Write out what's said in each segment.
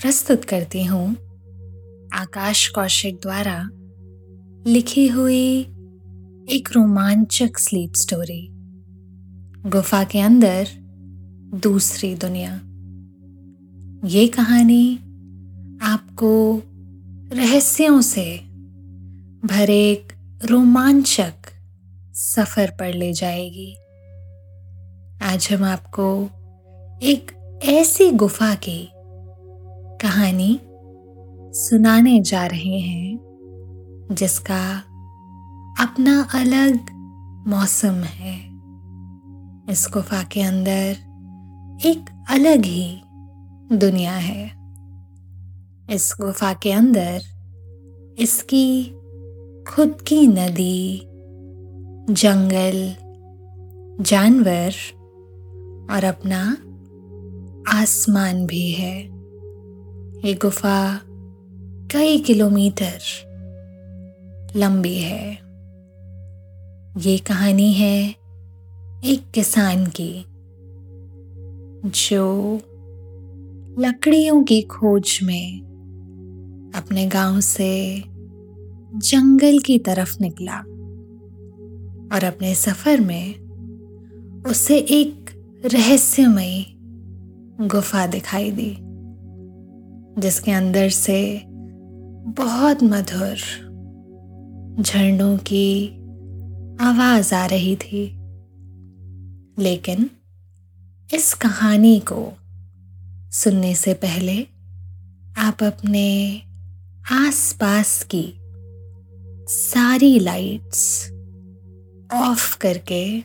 प्रस्तुत करती हूँ आकाश कौशिक द्वारा लिखी हुई एक रोमांचक स्लीप स्टोरी गुफा के अंदर दूसरी दुनिया। ये कहानी आपको रहस्यों से भरे एक रोमांचक सफ़र पर ले जाएगी। आज हम आपको एक ऐसी गुफा की कहानी सुनाने जा रहे हैं, जिसका अपना अलग मौसम है। इस गुफा के अंदर एक अलग ही दुनिया है। इस गुफा के अंदर इसकी खुद की नदी, जंगल, जानवर और अपना आसमान भी है। ये गुफा कई किलोमीटर लंबी है। ये कहानी है एक किसान की, जो लकड़ियों की खोज में अपने गाँव से जंगल की तरफ़ निकला और अपने सफ़र में उसे एक रहस्यमयी गुफा दिखाई दी। जिसके अंदर से बहुत मधुर झरनों की आवाज़ आ रही थी। लेकिन इस कहानी को सुनने से पहले आप अपने आसपास की सारी लाइट्स ऑफ़ करके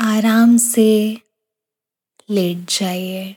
आराम से लेट जाइए।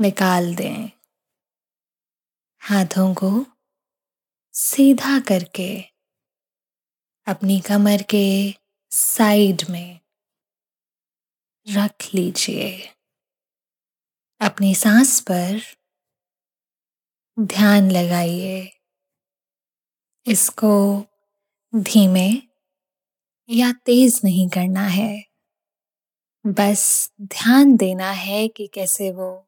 निकाल दें। हाथों को सीधा करके अपनी कमर के साइड में रख लीजिए। अपनी सांस पर ध्यान लगाइए। इसको धीमे या तेज नहीं करना है। बस ध्यान देना है कि कैसे वो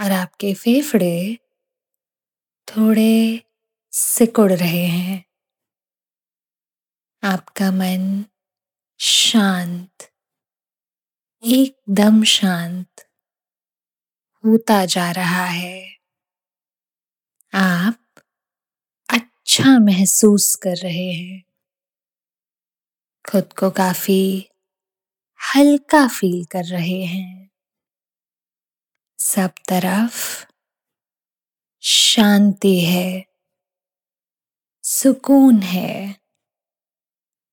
और आपके फेफड़े थोड़े सिकुड़ रहे हैं। आपका मन शांत, एकदम शांत होता जा रहा है। आप अच्छा महसूस कर रहे हैं। खुद को काफ़ी हल्का फील कर रहे हैं। सब तरफ़ शांति है, सुकून है,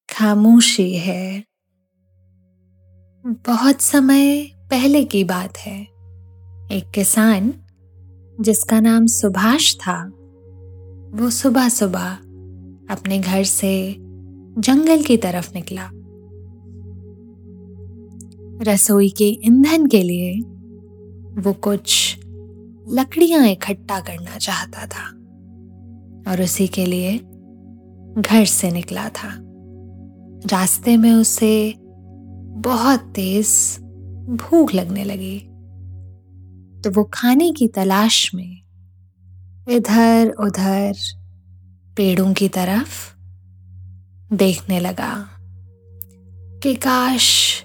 खामोशी है। बहुत समय पहले की बात है। एक किसान, जिसका नाम सुभाष था, वो सुबह सुबह अपने घर से जंगल की तरफ़ निकला। रसोई के ईंधन के लिए वो कुछ लकड़ियाँ इकट्ठा करना चाहता था और उसी के लिए घर से निकला था। रास्ते में उसे बहुत तेज भूख लगने लगी। तो वो खाने की तलाश में इधर उधर पेड़ों की तरफ़ देखने लगा कि काश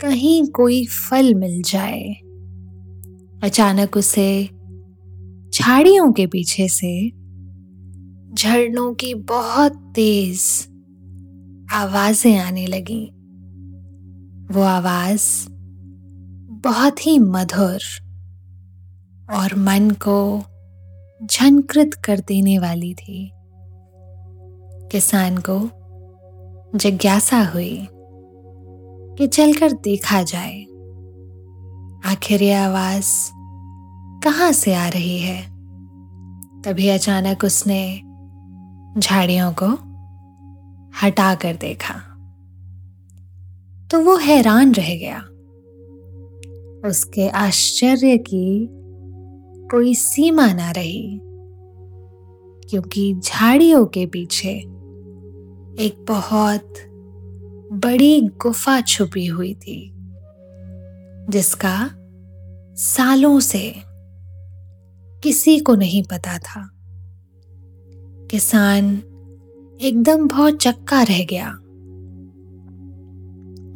कहीं कोई फल मिल जाए। अचानक उसे झाड़ियों के पीछे से झरनों की बहुत तेज आवाज़ें आने लगी। वो आवाज़ बहुत ही मधुर और मन को झनकृत कर देने वाली थी। किसान को जिज्ञासा हुई कि चलकर देखा जाए आखिर ये आवाज़ कहाँ से आ रही है? तभी अचानक उसने झाड़ियों को हटा कर देखा। तो वो हैरान रह गया। उसके आश्चर्य की कोई सीमा ना रही, क्योंकि झाड़ियों के पीछे एक बहुत बड़ी गुफा छुपी हुई थी। जिसका सालों से किसी को नहीं पता था। किसान एकदम बहुत चक्का रह गया।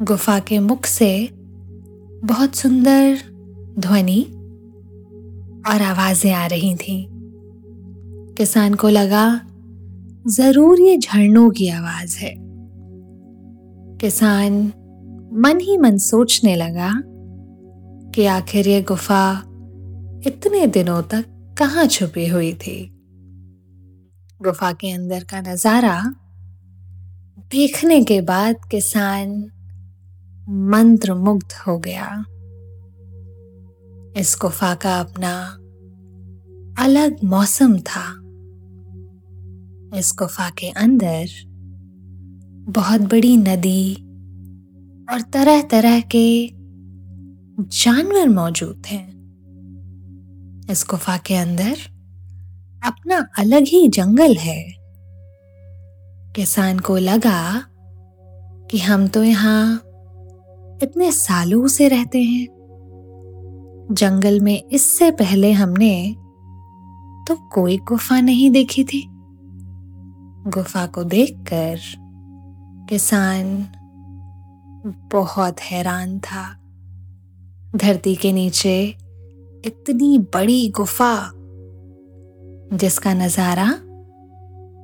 गुफा के मुख से बहुत सुंदर ध्वनि और आवाज़ें आ रही थी। किसान को लगा, ज़रूर ये झरनों की आवाज़ है। किसान मन ही मन सोचने लगा कि आखिर ये गुफा इतने दिनों तक कहाँ छुपी हुई थी? गुफा के अंदर का नज़ारा देखने के बाद किसान मंत्र मुग्ध हो गया। इस गुफा का अपना अलग मौसम था। इस गुफा के अंदर बहुत बड़ी नदी और तरह तरह के जानवर मौजूद थे इस गुफा के अंदर अपना अलग ही जंगल है। किसान को लगा कि हम तो यहाँ इतने सालों से रहते हैं। जंगल में इससे पहले हमने तो कोई गुफा नहीं देखी थी। गुफा को देखकर किसान बहुत हैरान था। धरती के नीचे इतनी बड़ी गुफा जिसका नज़ारा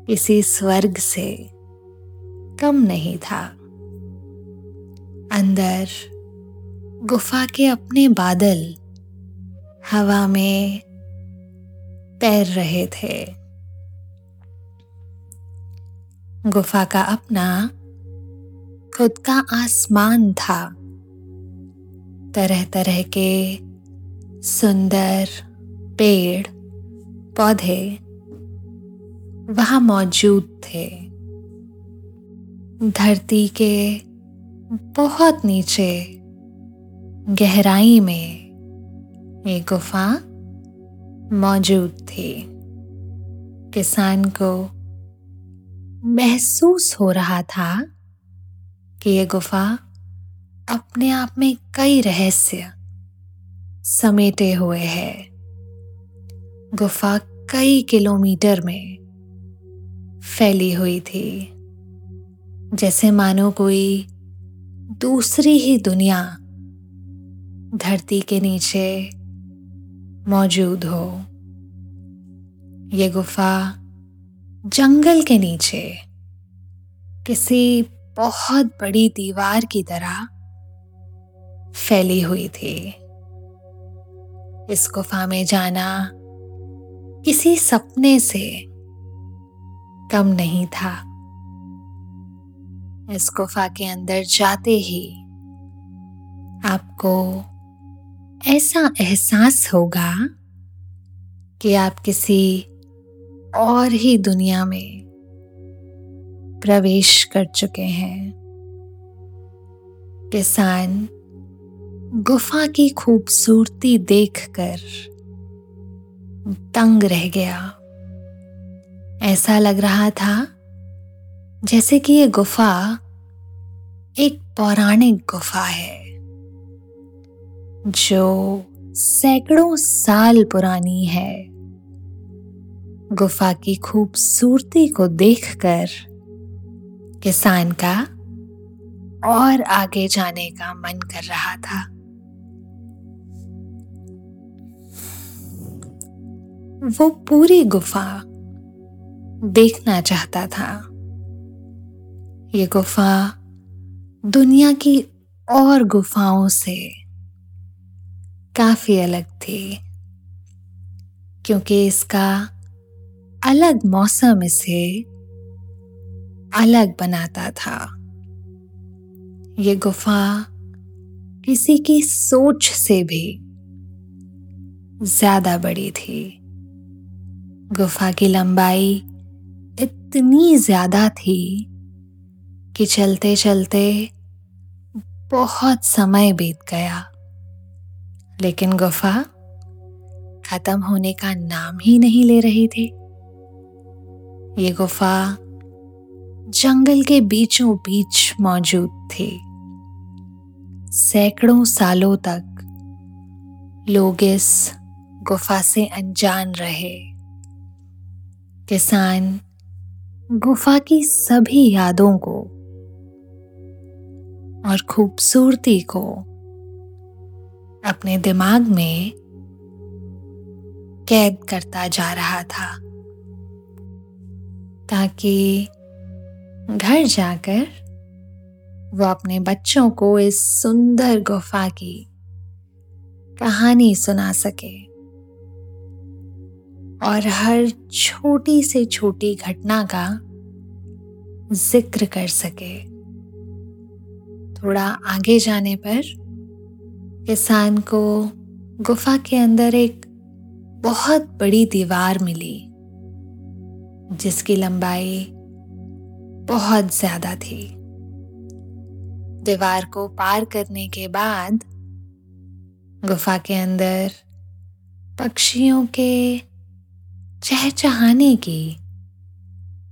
किसी स्वर्ग से कम नहीं था। अंदर गुफा के अपने बादल हवा में तैर रहे थे। गुफा का अपना खुद का आसमान था। तरह तरह के सुंदर पेड़, पौधे वहाँ मौजूद थे। धरती के बहुत नीचे गहराई में ये गुफा मौजूद थी। किसान को महसूस हो रहा था कि ये गुफा अपने आप में कई रहस्य समेटे हुए है। गुफा कई किलोमीटर में फैली हुई थी। जैसे मानो कोई दूसरी ही दुनिया धरती के नीचे मौजूद हो। ये गुफा जंगल के नीचे किसी बहुत बड़ी दीवार की तरह फैली हुई थी। इस गुफा में जाना किसी सपने से कम नहीं था। इस गुफा के अंदर जाते ही आपको ऐसा एहसास होगा कि आप किसी और ही दुनिया में प्रवेश कर चुके हैं। किसान गुफा की खूबसूरती देखकर तंग रह गया। ऐसा लग रहा था जैसे कि ये गुफा एक पौराणिक गुफा है, जो सैकड़ों साल पुरानी है। गुफा की खूबसूरती को देखकर किसान का और आगे जाने का मन कर रहा था। वो पूरी गुफा देखना चाहता था। ये गुफा दुनिया की और गुफाओं से काफ़ी अलग थी, क्योंकि इसका अलग मौसम इसे अलग बनाता था। ये गुफा किसी की सोच से भी ज़्यादा बड़ी थी। गुफा की लंबाई इतनी ज़्यादा थी कि चलते चलते बहुत समय बीत गया। लेकिन गुफा खत्म होने का नाम ही नहीं ले रही थी। ये गुफा जंगल के बीचों बीच मौजूद थी। सैकड़ों सालों तक लोग इस गुफा से अनजान रहे। किसान, गुफा की सभी यादों को और खूबसूरती को अपने दिमाग में कैद करता जा रहा था, ताकि घर जाकर वो अपने बच्चों को इस सुंदर गुफा की कहानी सुना सके। और हर छोटी से छोटी घटना का ज़िक्र कर सके। थोड़ा आगे जाने पर किसान को गुफा के अंदर एक बहुत बड़ी दीवार मिली, जिसकी लंबाई बहुत ज़्यादा थी। दीवार को पार करने के बाद गुफा के अंदर पक्षियों के चहचहाने की।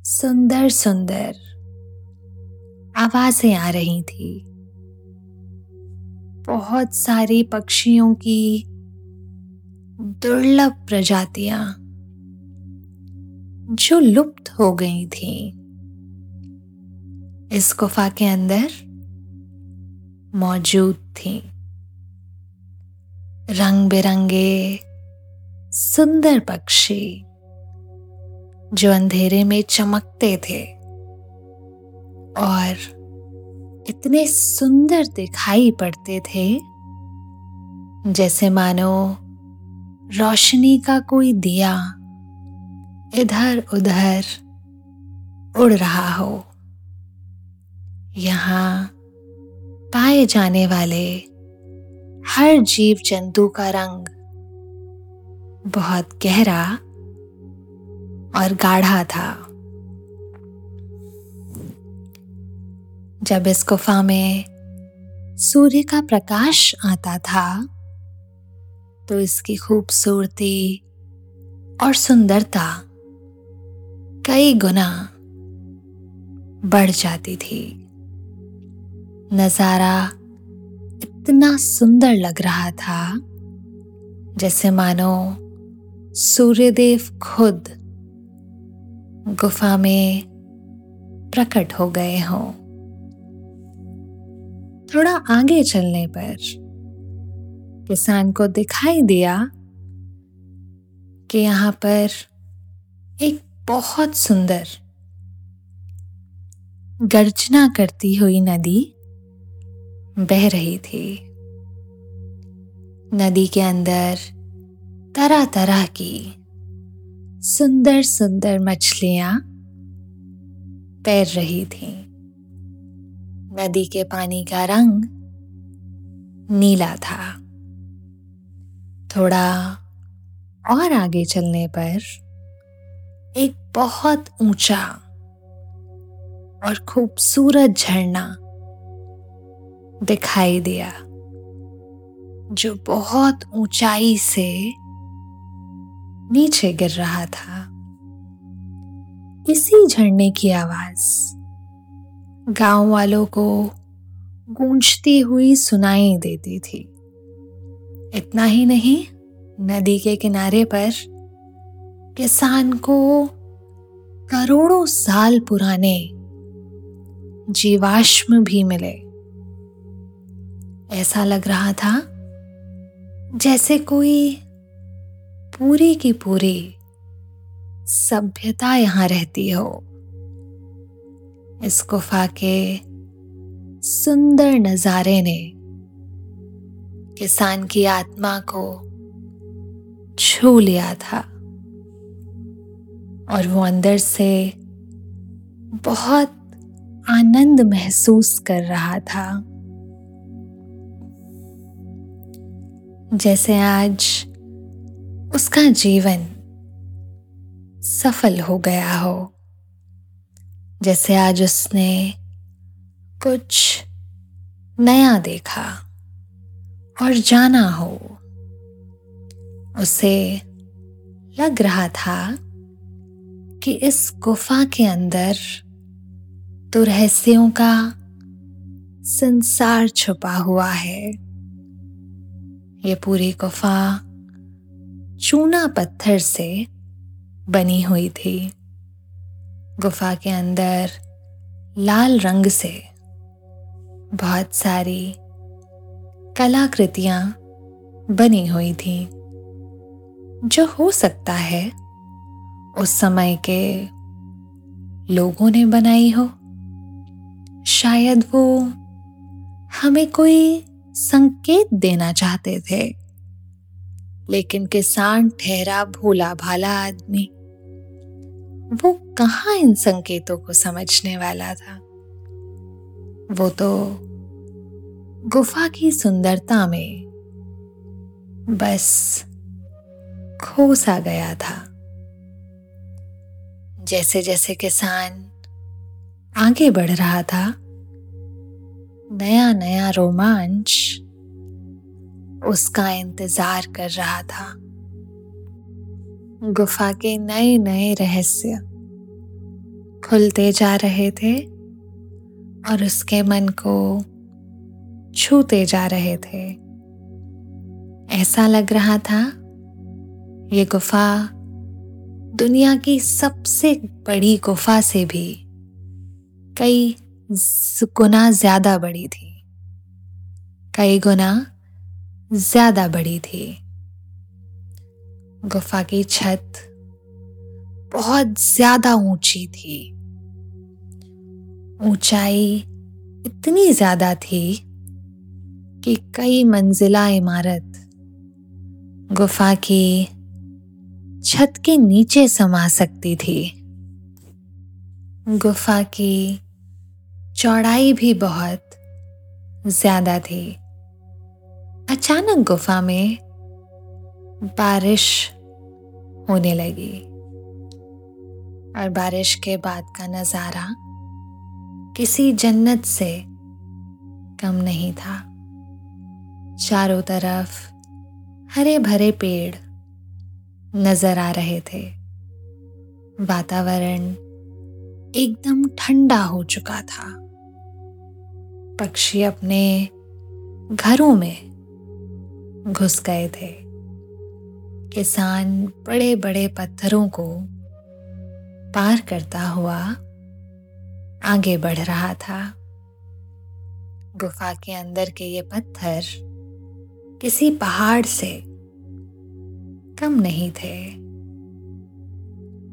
सुंदर सुंदर आवाज़ें आ रही थी। बहुत सारी पक्षियों की दुर्लभ प्रजातियाँ जो लुप्त हो गई थी। इस गुफा के अंदर मौजूद थी। रंग बिरंगे सुंदर पक्षी। जो अंधेरे में चमकते थे और इतने सुंदर दिखाई पड़ते थे, जैसे मानो रोशनी का कोई दिया इधर उधर उड़ रहा हो। यहाँ पाए जाने वाले हर जीव जंतु का रंग बहुत गहरा और गाढ़ा था। जब इस गुफा में सूर्य का प्रकाश आता था तो इसकी खूबसूरती और सुंदरता कई गुना बढ़ जाती थी। नज़ारा इतना सुंदर लग रहा था, जैसे मानो सूर्यदेव खुद गुफा में प्रकट हो गए हों। थोड़ा आगे चलने पर किसान को दिखाई दिया कि यहाँ पर एक बहुत सुंदर गर्जना करती हुई नदी बह रही थी। नदी के अंदर तरह तरह की सुंदर सुंदर मछलियाँ तैर रही थीं। नदी के पानी का रंग नीला था थोड़ा और आगे चलने पर एक बहुत ऊँचा और खूबसूरत झरना दिखाई दिया, जो बहुत ऊंचाई से नीचे गिर रहा था। इसी झरने की आवाज़। गाँव वालों को गूंजती हुई सुनाई देती थी। इतना ही नहीं, नदी के किनारे पर किसान को करोड़ों साल पुराने जीवाश्म भी मिले। ऐसा लग रहा था जैसे कोई पूरी की पूरी सभ्यता यहाँ रहती हो। इस गुफा के सुंदर नजारे ने किसान की आत्मा को छू लिया था और वो अंदर से बहुत आनंद महसूस कर रहा था। जैसे आज उसका जीवन सफल हो गया हो। जैसे आज उसने कुछ नया देखा और जाना हो। उसे लग रहा था कि इस गुफा के अंदर तो रहस्यों का संसार छुपा हुआ है। ये पूरी गुफा चूना पत्थर से बनी हुई थी। गुफा के अंदर लाल रंग से बहुत सारी कलाकृतियाँ बनी हुई थी। जो हो सकता है उस समय के लोगों ने बनाई हो। शायद वो हमें कोई संकेत देना चाहते थे। लेकिन किसान ठहरा भोला भाला आदमी। वो कहा इन संकेतों को समझने वाला था? वो तो गुफा की सुंदरता में बस खो सा गया था। जैसे जैसे किसान आगे बढ़ रहा था नया नया रोमांच उसका इंतज़ार कर रहा था। गुफा के नए नए रहस्य खुलते जा रहे थे और उसके मन को छूते जा रहे थे। ऐसा लग रहा था, ये गुफा दुनिया की सबसे बड़ी गुफा से भी कई गुना ज़्यादा बड़ी थी। कई गुना ज़्यादा बड़ी थी। गुफा की छत बहुत ज़्यादा ऊँची थी। ऊंचाई इतनी ज़्यादा थी कि कई मंजिला इमारत गुफा की छत के नीचे समा सकती थी। गुफा की चौड़ाई भी बहुत ज़्यादा थी। अचानक गुफा में बारिश होने लगी और बारिश के बाद का नज़ारा किसी जन्नत से कम नहीं था। चारों तरफ़ हरे भरे पेड़ नज़र आ रहे थे। वातावरण एकदम ठंडा हो चुका था। पक्षी अपने घरों में घुस गए थे। किसान बड़े बड़े पत्थरों को पार करता हुआ आगे बढ़ रहा था। गुफा के अंदर के ये पत्थर किसी पहाड़ से कम नहीं थे।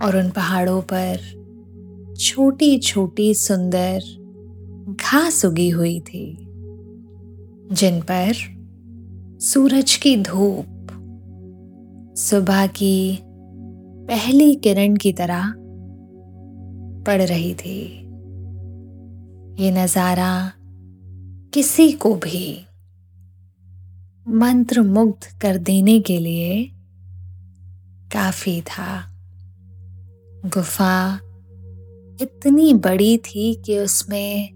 और उन पहाड़ों पर छोटी छोटी सुंदर घास उगी हुई थी, जिन पर सूरज की धूप। सुबह की पहली किरण की तरह पड़ रही थी। ये नज़ारा किसी को भी मंत्र मुग्ध कर देने के लिए काफ़ी था। गुफा इतनी बड़ी थी कि उसमें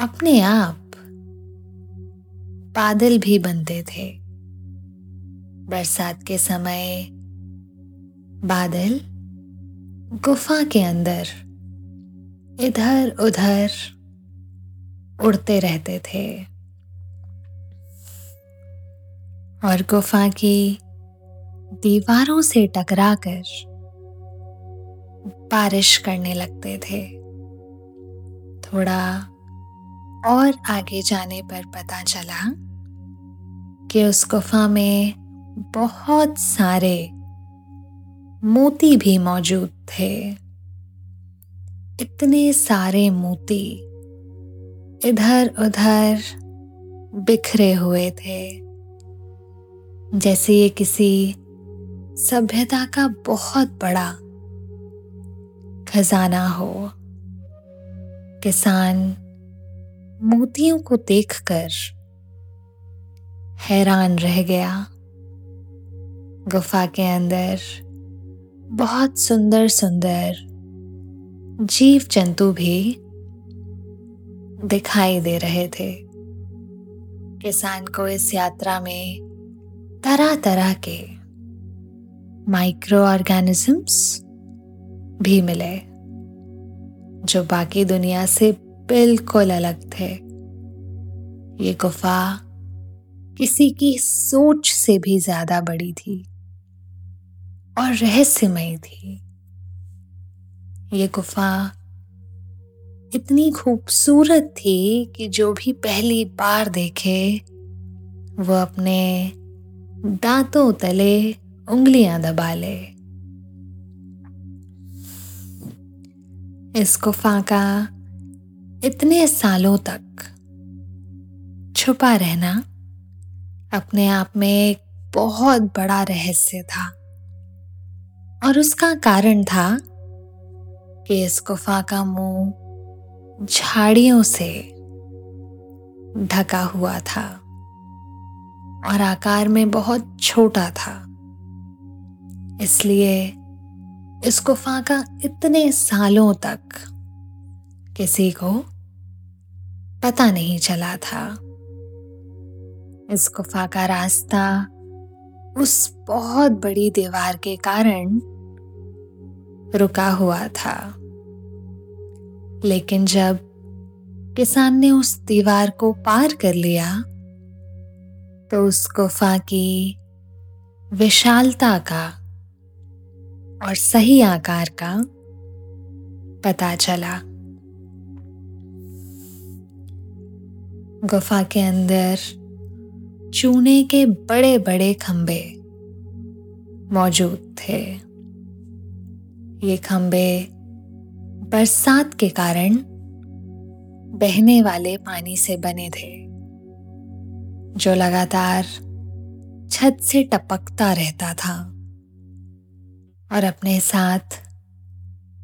अपने आप बादल भी बनते थे। बरसात के समय बादल गुफा के अंदर इधर उधर उड़ते रहते थे। और गुफा की दीवारों से टकराकर बारिश करने लगते थे। थोड़ा और आगे जाने पर पता चला कि उस गुफा में बहुत सारे मोती भी मौजूद थे। इतने सारे मोती इधर उधर बिखरे हुए थे, जैसे ये किसी सभ्यता का बहुत बड़ा खजाना हो। किसान मोतियों को देखकर हैरान रह गया। गुफा के अंदर बहुत सुंदर सुंदर जीव जंतु भी दिखाई दे रहे थे। किसान को इस यात्रा में तरह तरह के माइक्रो ऑर्गेनिजम्स भी मिले, जो बाकी दुनिया से बिल्कुल अलग थे। ये गुफा किसी की सोच से भी ज़्यादा बड़ी थी और रहस्यमय थी। ये गुफा इतनी खूबसूरत थी कि जो भी पहली बार देखे, वो अपने दांतों तले उंगलियाँ दबा ले। इस गुफा का इतने सालों तक छुपा रहना अपने आप में एक बहुत बड़ा रहस्य था। और उसका कारण था कि इस गुफा का मुँह झाड़ियों से ढका हुआ था और आकार में बहुत छोटा था। इसलिए इस गुफा का इतने सालों तक किसी को पता नहीं चला था। इस गुफा का रास्ता, उस बहुत बड़ी दीवार के कारण रुका हुआ था। लेकिन जब किसान ने उस दीवार को पार कर लिया तो उस गुफा की विशालता का और सही आकार का पता चला। गुफा के अंदर चूने के बड़े बड़े खंबे मौजूद थे। ये खंबे बरसात के कारण बहने वाले पानी से बने थे, जो लगातार छत से टपकता रहता था और अपने साथ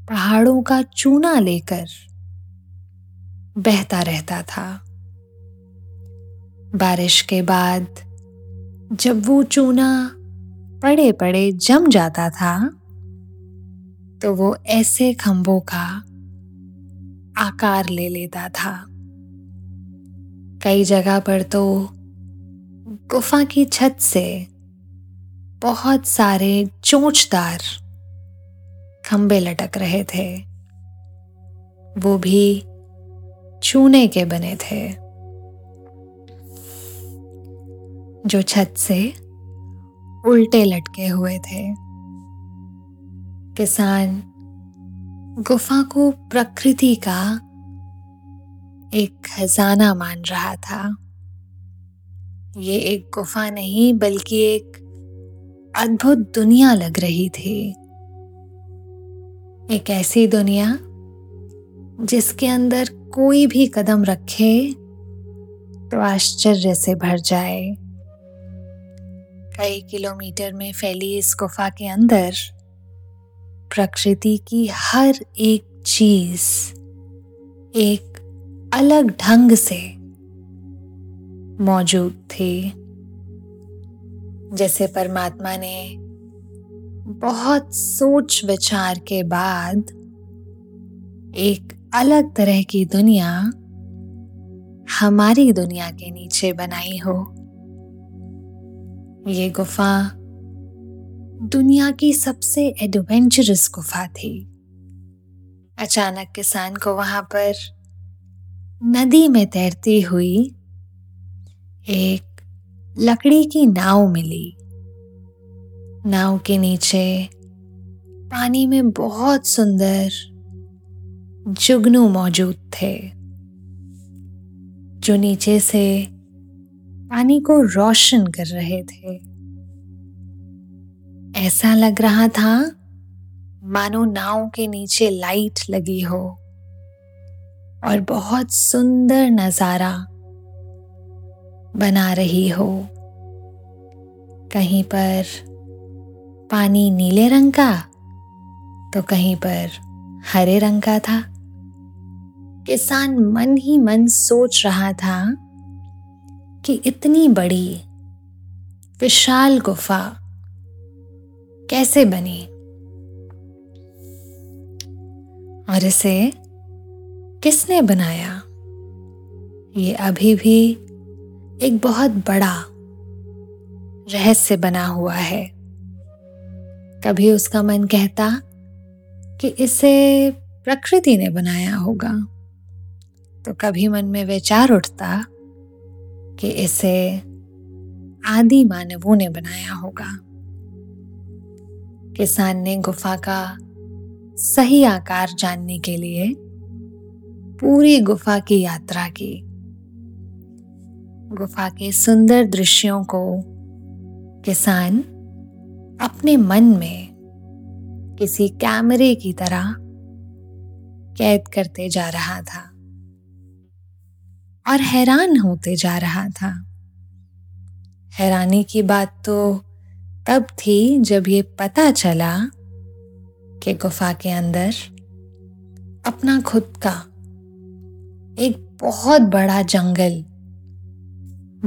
पहाड़ों का चूना लेकर बहता रहता था। बारिश के बाद जब वो चूना पड़े पड़े जम जाता था तो वो ऐसे खंभों का आकार ले लेता था। कई जगह पर तो गुफा की छत से बहुत सारे चोंचदार खंबे लटक रहे थे। वो भी चूने के बने थे। जो छत से उल्टे लटके हुए थे। किसान गुफा को प्रकृति का एक खजाना मान रहा था। ये एक गुफा नहीं, बल्कि एक अद्भुत दुनिया लग रही थी। एक ऐसी दुनिया जिसके अंदर कोई भी कदम रखे तो आश्चर्य से भर जाए। कई किलोमीटर में फैली इस गुफा के अंदर, प्रकृति की हर एक चीज़ एक अलग ढंग से मौजूद थी। जैसे परमात्मा ने बहुत सोच विचार के बाद एक अलग तरह की दुनिया हमारी दुनिया के नीचे बनाई हो। ये गुफा दुनिया की सबसे एडवेंचरस गुफा थी। अचानक किसान को वहाँ पर नदी में तैरती हुई एक लकड़ी की नाव मिली। नाव के नीचे पानी में बहुत सुंदर जुगनू मौजूद थे, जो नीचे से पानी को रोशन कर रहे थे। ऐसा लग रहा था, मानो नाव के नीचे लाइट लगी हो और बहुत सुंदर नज़ारा बना रही हो। कहीं पर पानी नीले रंग का तो कहीं पर हरे रंग का था। किसान मन ही मन सोच रहा था कि इतनी बड़ी, विशाल गुफा कैसे बनी? और इसे किसने बनाया? ये अभी भी एक बहुत बड़ा रहस्य बना हुआ है। कभी उसका मन कहता कि इसे प्रकृति ने बनाया होगा तो कभी मन में विचार उठता कि इसे आदि मानवों ने बनाया होगा। किसान ने गुफा का सही आकार जानने के लिए पूरी गुफा की यात्रा की। गुफा के सुंदर दृश्यों को किसान अपने मन में किसी कैमरे की तरह कैद करते जा रहा था। और हैरान होते जा रहा था। हैरानी की बात तो तब थी जब ये पता चला कि गुफा के अंदर अपना खुद का एक बहुत बड़ा जंगल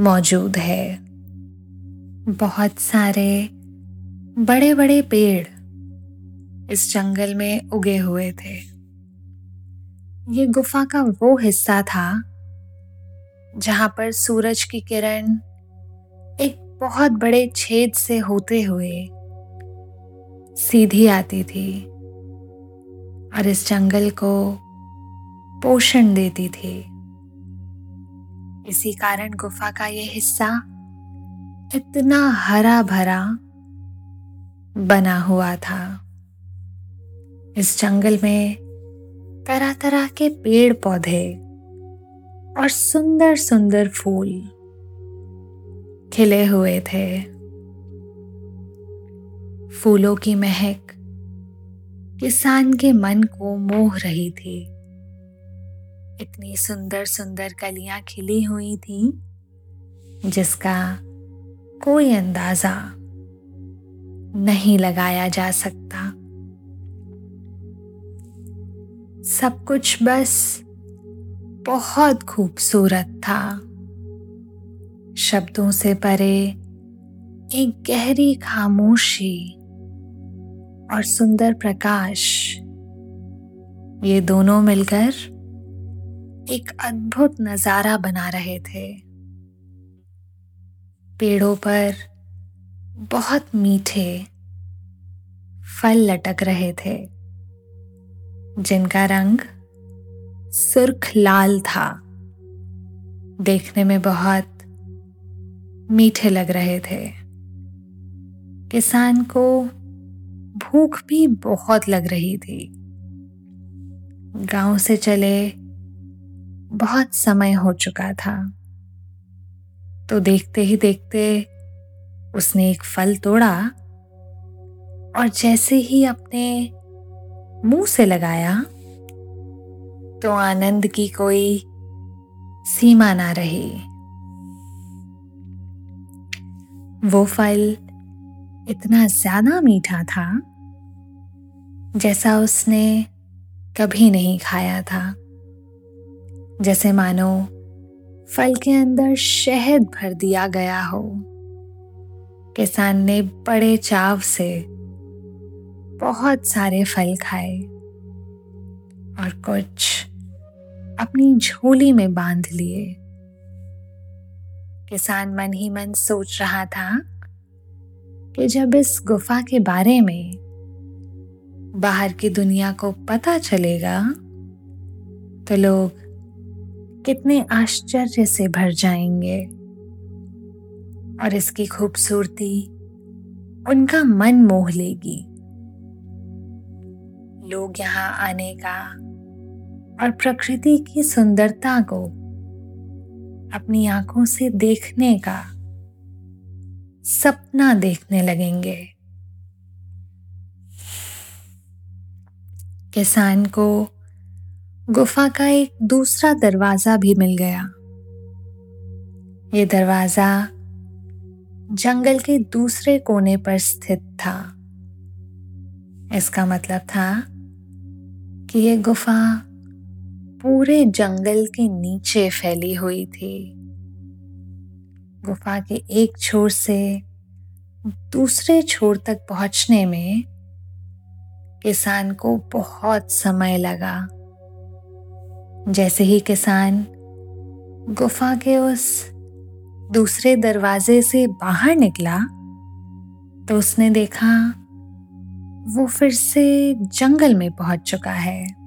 मौजूद है। बहुत सारे बड़े बड़े पेड़ इस जंगल में उगे हुए थे। ये गुफा का वो हिस्सा था जहाँ पर सूरज की किरण एक बहुत बड़े छेद से होते हुए सीधी आती थी और इस जंगल को पोषण देती थी। इसी कारण गुफा का यह हिस्सा इतना हरा भरा बना हुआ था। इस जंगल में तरह तरह के पेड़ पौधे और सुंदर सुंदर फूल खिले हुए थे। फूलों की महक किसान के मन को मोह रही थी। इतनी सुंदर सुंदर कलियाँ खिली हुई थी, जिसका कोई अंदाज़ा नहीं लगाया जा सकता। सब कुछ बस बहुत खूबसूरत था। शब्दों से परे एक गहरी खामोशी और सुंदर प्रकाश। ये दोनों मिलकर एक अद्भुत नज़ारा बना रहे थे। पेड़ों पर बहुत मीठे फल लटक रहे थे, जिनका रंग सुर्ख लाल था। देखने में बहुत मीठे लग रहे थे। किसान को भूख भी बहुत लग रही थी। गाँव से चले बहुत समय हो चुका था। तो देखते ही देखते उसने एक फल तोड़ा और जैसे ही अपने मुँह से लगाया तो आनंद की कोई सीमा ना रही। वो फल इतना ज़्यादा मीठा था, जैसा उसने कभी नहीं खाया था। जैसे मानो फल के अंदर शहद भर दिया गया हो, किसान ने बड़े चाव से बहुत सारे फल खाए और कुछ अपनी झोली में बाँध लिए। किसान मन ही मन सोच रहा था कि जब इस गुफा के बारे में बाहर की दुनिया को पता चलेगा तो लोग कितने आश्चर्य से भर जाएँगे और इसकी खूबसूरती उनका मन मोह लेगी। लोग यहाँ आने का और प्रकृति की सुंदरता को अपनी आँखों से देखने का सपना देखने लगेंगे। किसान को गुफा का एक दूसरा दरवाज़ा भी मिल गया। ये दरवाज़ा जंगल के दूसरे कोने पर स्थित था। इसका मतलब था कि ये गुफा पूरे जंगल के नीचे फैली हुई थी। गुफा के एक छोर से दूसरे छोर तक पहुँचने में किसान को बहुत समय लगा। जैसे ही किसान गुफा के उस दूसरे दरवाजे से बाहर निकला तो उसने देखा, वो फिर से जंगल में पहुँच चुका है।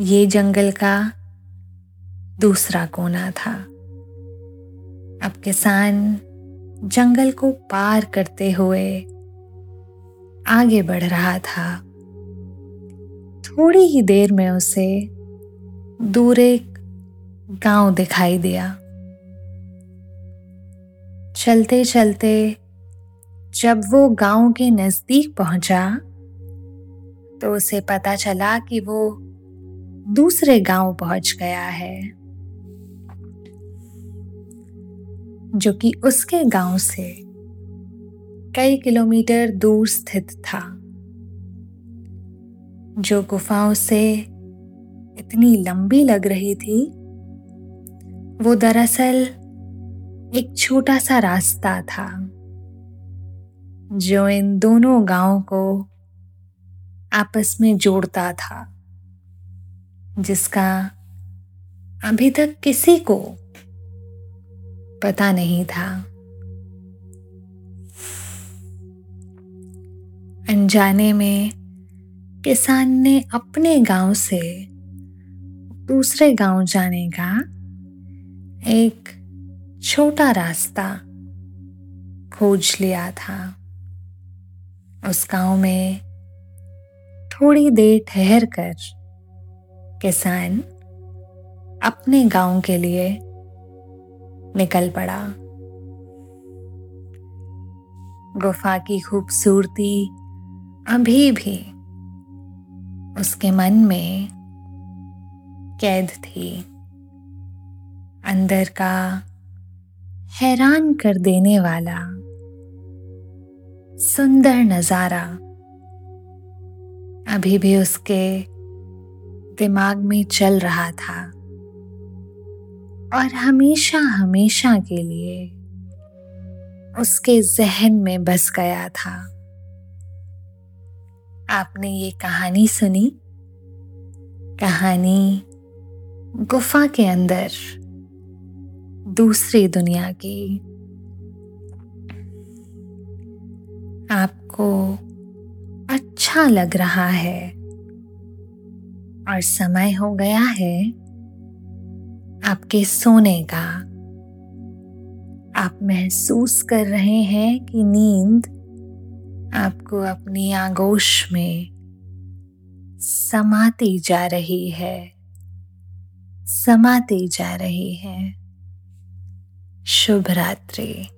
ये जंगल का दूसरा कोना था। अब किसान जंगल को पार करते हुए आगे बढ़ रहा था। थोड़ी ही देर में उसे दूर एक गाँव दिखाई दिया। चलते चलते जब वो गाँव के नज़दीक पहुँचा तो उसे पता चला कि वो दूसरे गाँव पहुँच गया है, जो कि उसके गाँव से कई किलोमीटर दूर स्थित था, जो गुफाओं से इतनी लंबी लग रही थी। वो दरअसल एक छोटा सा रास्ता था, जो इन दोनों गाँवों को आपस में जोड़ता था। जिसका अभी तक किसी को पता नहीं था। अनजाने में किसान ने अपने गाँव से दूसरे गाँव जाने का एक छोटा रास्ता खोज लिया था। उस गाँव में थोड़ी देर ठहर कर किसान अपने गाँव के लिए निकल पड़ा। गुफा की खूबसूरती अभी भी उसके मन में कैद थी। अंदर का हैरान कर देने वाला सुंदर नज़ारा अभी भी उसके दिमाग में चल रहा था। और हमेशा हमेशा के लिए उसके जहन में बस गया था। आपने ये कहानी सुनी? कहानी गुफा के अंदर, दूसरी दुनिया की। आपको अच्छा लग रहा है। और समय हो गया है आपके सोने का। आप महसूस कर रहे हैं कि नींद आपको अपनी आगोश में समाती जा रही है, समाती जा रही है। शुभ रात्रि।